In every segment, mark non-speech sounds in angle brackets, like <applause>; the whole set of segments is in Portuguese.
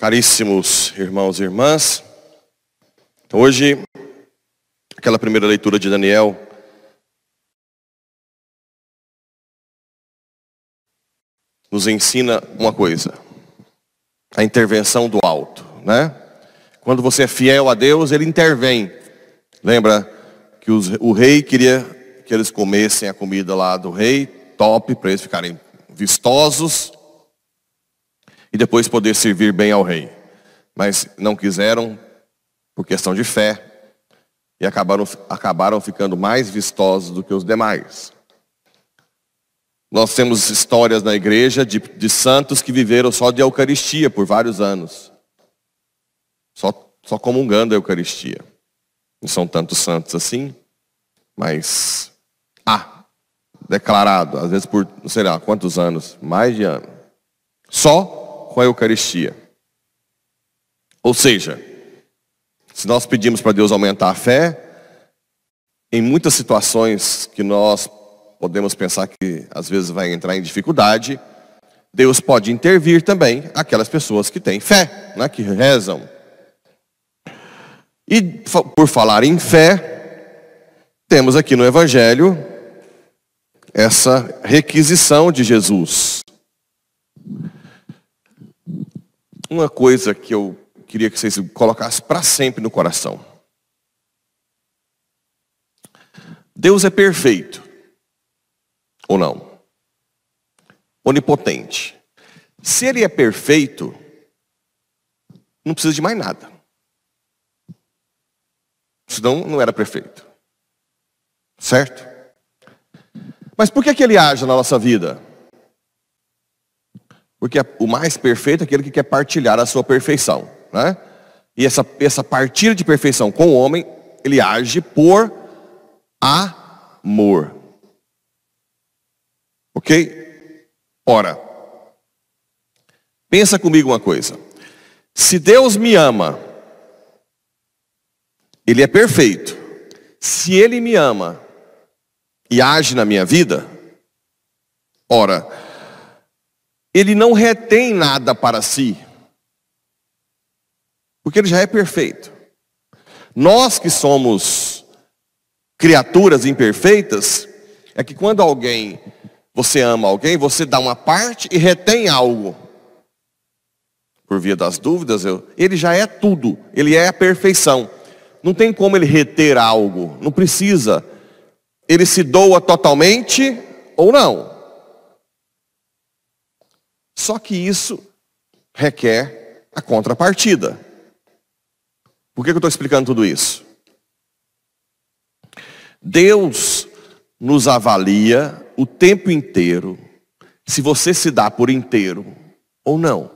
Caríssimos irmãos e irmãs, hoje, aquela primeira leitura de Daniel, nos ensina uma coisa, a intervenção do alto, né? Quando você é fiel a Deus, ele intervém. Lembra que os, o rei queria que eles comessem a comida lá do rei, top, para eles ficarem vistosos, e depois poder servir bem ao rei. Mas não quiseram por questão de fé e acabaram, acabaram ficando mais vistosos do que os demais. Nós temos histórias na igreja de, de santos que viveram só de Eucaristia por vários anos. Só, comungando a Eucaristia. Não são tantos santos assim, mas ah, declarado, às vezes por, não sei lá, quantos anos, mais de ano. Só com a Eucaristia. Ou seja, se nós pedimos para Deus aumentar a fé, em muitas situações que nós podemos pensar que às vezes vai entrar em dificuldade, Deus pode intervir também aquelas pessoas que têm fé, né, que rezam. E por falar em fé, temos aqui no Evangelho essa requisição de Jesus. uma coisa que eu queria que vocês colocassem para sempre no coração. Deus é perfeito ou não? Onipotente. Se ele é perfeito, não precisa de mais nada. Senão não era perfeito. Certo? Mas por que, que ele age na nossa vida? Porque o mais perfeito é aquele que quer partilhar a sua perfeição. Né? E essa, essa partilha de perfeição com o homem, ele age por amor. Ok? Ora, pensa comigo uma coisa. Se Deus me ama, Ele é perfeito. Se Ele me ama e age na minha vida, ora, ele não retém nada para si, porque ele já é perfeito. Nós que somos criaturas imperfeitas, é que quando alguém, você ama alguém, você dá uma parte e retém algo. Por via das dúvidas, eu, ele já é tudo, ele é a perfeição. Não tem como ele reter algo, não precisa. Ele se doa totalmente ou não. Só que isso requer a contrapartida. Por que eu estou explicando tudo isso? Deus nos avalia o tempo inteiro se você se dá por inteiro ou não.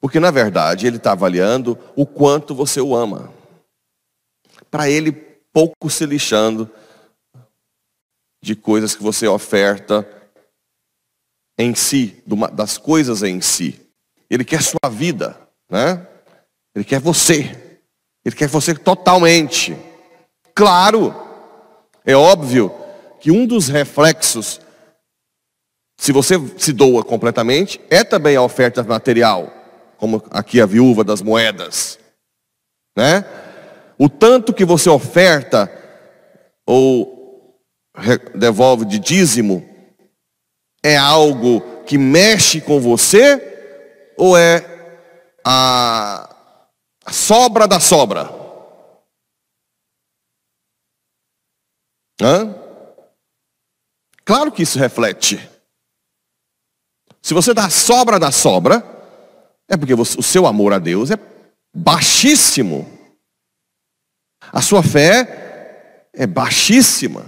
Porque na verdade ele está avaliando o quanto você o ama. Para ele pouco se lixando de coisas que você oferta em si, das coisas em si. Ele quer sua vida, né? Ele quer você. Ele quer você totalmente. Claro, é óbvio que um dos reflexos, se você se doa completamente, é também a oferta material, como aqui a viúva das moedas, né? O tanto que você oferta ou devolve de dízimo é algo que mexe com você ou é a, sobra da sobra? Hã? Claro que isso reflete. Se você dá sobra da sobra, é porque você, o seu amor a Deus é baixíssimo. A sua fé é baixíssima.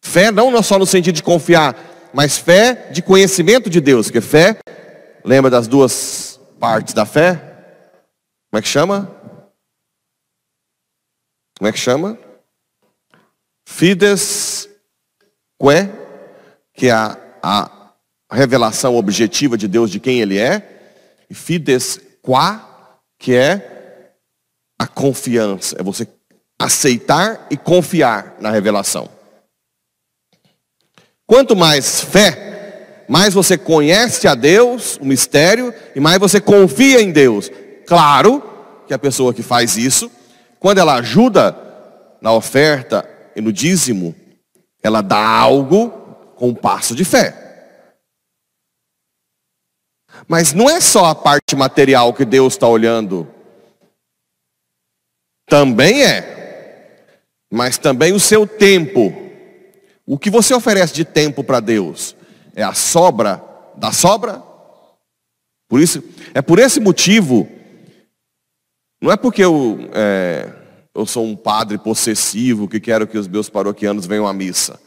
Fé não só no sentido de confiar mas fé de conhecimento de Deus, que fé, lembra das duas partes da fé? Como é que chama? Como é que chama? Fides que, que é a, a revelação objetiva de Deus de quem Ele é, e fides qua, que é a confiança, é você aceitar e confiar na revelação. Quanto mais fé, mais você conhece a Deus, o mistério, e mais você confia em Deus. Claro que a pessoa que faz isso, quando ela ajuda na oferta e no dízimo, ela dá algo com um passo de fé. Mas não é só a parte material que Deus está olhando. Também é. Mas também o seu tempo. O que você oferece de tempo para Deus? É a sobra da sobra? Por isso, é por esse motivo, não é porque eu, é, eu sou um padre possessivo que quero que os meus paroquianos venham à missa.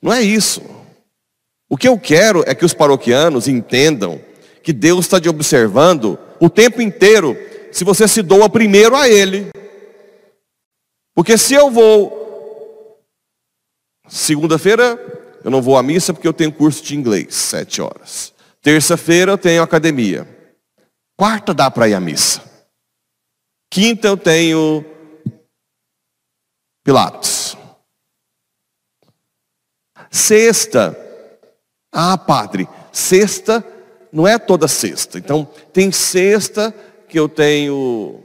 Não é isso. O que eu quero é que os paroquianos entendam que Deus está te observando o tempo inteiro se você se doa primeiro a Ele. Porque se eu vou, segunda-feira, eu não vou à missa porque eu tenho curso de inglês, sete horas. Terça-feira eu tenho academia. Quarta dá para ir à missa. Quinta eu tenho Pilatos. Sexta, ah, padre, sexta não é toda sexta. Então, tem sexta que eu tenho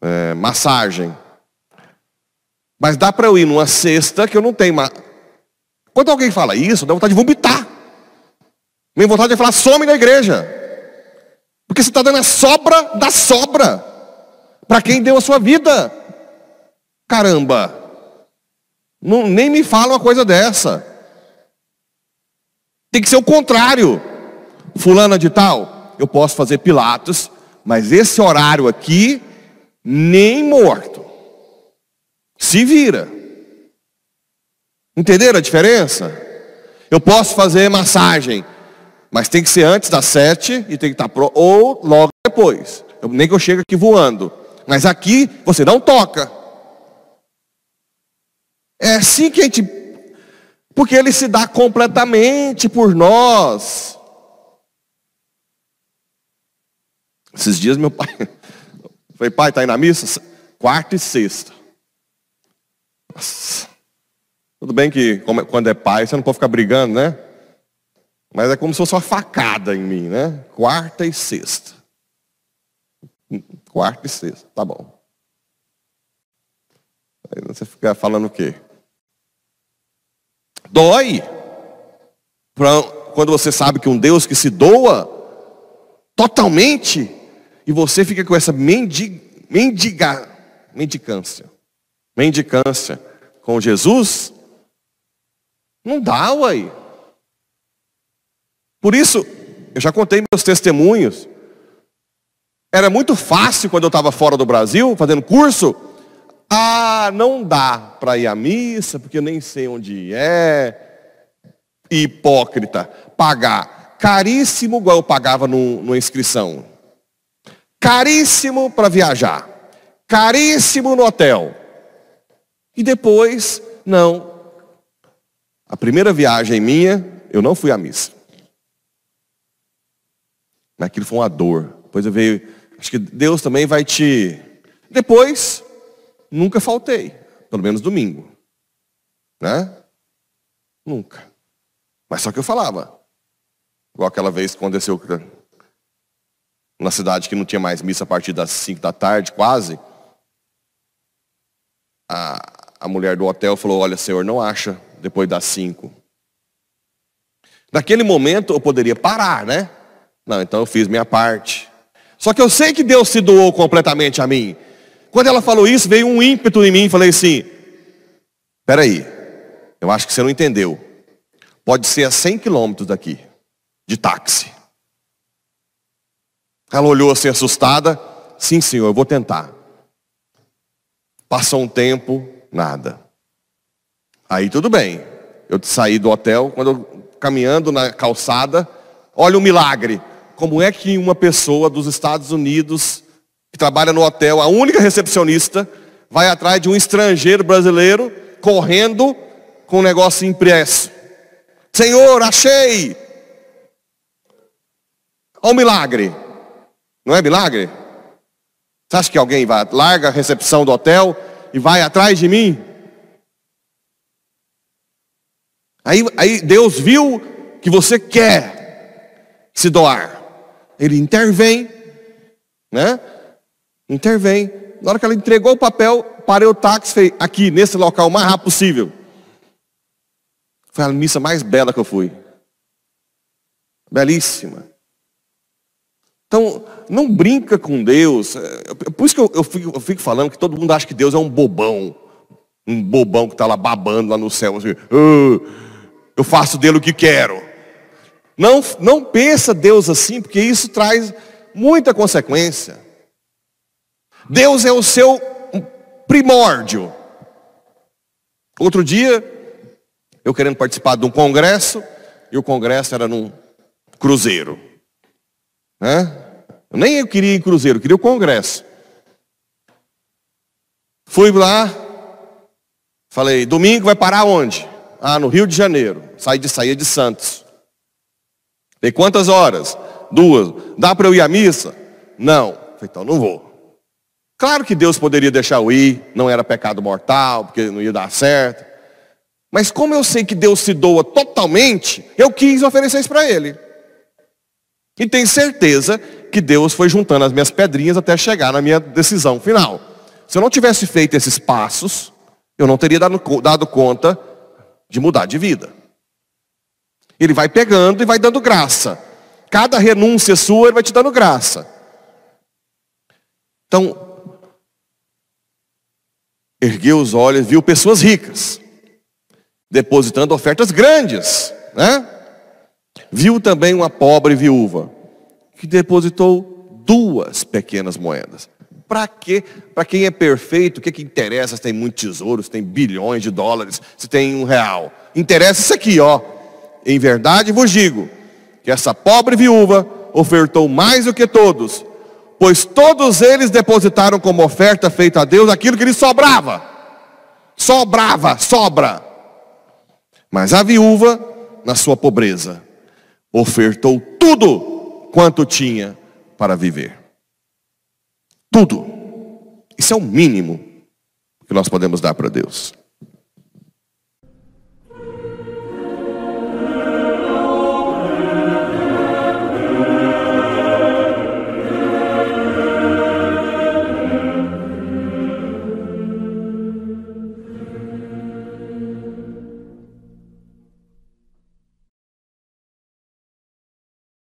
é, massagem. Mas dá para eu ir numa sexta que eu não tenho. Ma... Quando alguém fala isso, dá vontade de vomitar. Minha vontade é falar, some na igreja. Porque você está dando a sobra da sobra. Para quem deu a sua vida. Caramba. Não, nem me fala uma coisa dessa. Tem que ser o contrário. Fulana de tal, eu posso fazer Pilatos, mas esse horário aqui, nem morto. Se vira. Entenderam a diferença? Eu posso fazer massagem, mas tem que ser antes das sete e tem que estar pro, ou logo depois. Eu, nem que eu chegue aqui voando. Mas aqui você não toca. É assim que a gente porque ele se dá completamente por nós. Esses dias meu pai, <laughs> falei, pai, está aí na missa? Quarta e sexta. Nossa. Tudo bem que quando é pai, você não pode ficar brigando, né? Mas é como se fosse uma facada em mim, né? Quarta e sexta. Quarta e sexta, tá bom. Aí você fica falando o quê? Dói. Quando você sabe que um Deus que se doa totalmente e você fica com essa mendig, mendiga, mendicância. Mendicância com Jesus, não dá, uai. Por isso, eu já contei meus testemunhos. Era muito fácil quando eu estava fora do Brasil, fazendo curso, ah, não dá para ir à missa, porque eu nem sei onde é. Hipócrita. Pagar caríssimo, igual eu pagava no, numa inscrição. Caríssimo para viajar. Caríssimo no hotel. E depois, não. A primeira viagem minha, eu não fui à missa. Mas aquilo foi uma dor. Depois eu veio. Acho que Deus também vai te. Depois, nunca faltei, pelo menos domingo. Né? Nunca. Mas só que eu falava. Igual aquela vez que aconteceu na cidade que não tinha mais missa a partir das 5 da tarde, quase. A, a mulher do hotel falou: Olha, senhor, não acha depois das 5. Naquele momento eu poderia parar, né? Não, então eu fiz minha parte. Só que eu sei que Deus se doou completamente a mim. Quando ela falou isso, veio um ímpeto em mim e falei assim: Peraí, eu acho que você não entendeu. Pode ser a 100 quilômetros daqui, de táxi. Ela olhou assim assustada. Sim, senhor, eu vou tentar. Passou um tempo, nada. Aí tudo bem. Eu saí do hotel, quando eu caminhando na calçada, olha o milagre. Como é que uma pessoa dos Estados Unidos que trabalha no hotel, a única recepcionista, vai atrás de um estrangeiro brasileiro correndo com um negócio impresso. Senhor, achei! Olha o milagre. Não é milagre? Você acha que alguém vai, larga a recepção do hotel e vai atrás de mim? Aí, aí Deus viu que você quer se doar. Ele intervém, né? Intervém. Na hora que ela entregou o papel, parei o táxi, falei, aqui, nesse local, o mais rápido possível. Foi a missa mais bela que eu fui. Belíssima. Então, não brinca com Deus. É, por isso que eu, eu, fico, eu, fico, falando que todo mundo acha que Deus é um bobão. Um bobão que está lá babando lá no céu. Assim, oh, eu faço dele o que quero. Não, não pensa Deus assim, porque isso traz muita consequência. Deus é o seu primórdio. Outro dia, eu querendo participar de um congresso, e o congresso era num cruzeiro. Né? Nem eu queria ir em cruzeiro, eu queria o congresso. Fui lá, falei, domingo vai parar onde? Ah, no Rio de Janeiro. Saí de saía de Santos. Falei, quantas horas? Duas. Dá para eu ir à missa? Não. Falei, então não vou. Claro que Deus poderia deixar eu ir, não era pecado mortal, porque não ia dar certo. Mas como eu sei que Deus se doa totalmente, eu quis oferecer isso para Ele. E tenho certeza que Deus foi juntando as minhas pedrinhas até chegar na minha decisão final. Se eu não tivesse feito esses passos, eu não teria dado, dado conta de mudar de vida. Ele vai pegando e vai dando graça. Cada renúncia sua, ele vai te dando graça. Então, ergueu os olhos, viu pessoas ricas, depositando ofertas grandes, né? Viu também uma pobre viúva, que depositou duas pequenas moedas. Para quê? Para quem é perfeito, o que, que interessa se tem muitos tesouros, se tem bilhões de dólares, se tem um real? Interessa isso aqui, ó. Em verdade vos digo, que essa pobre viúva ofertou mais do que todos, pois todos eles depositaram como oferta feita a Deus aquilo que lhes sobrava. Sobrava, sobra. Mas a viúva, na sua pobreza, ofertou tudo quanto tinha para viver. Tudo. Isso é o mínimo que nós podemos dar para Deus.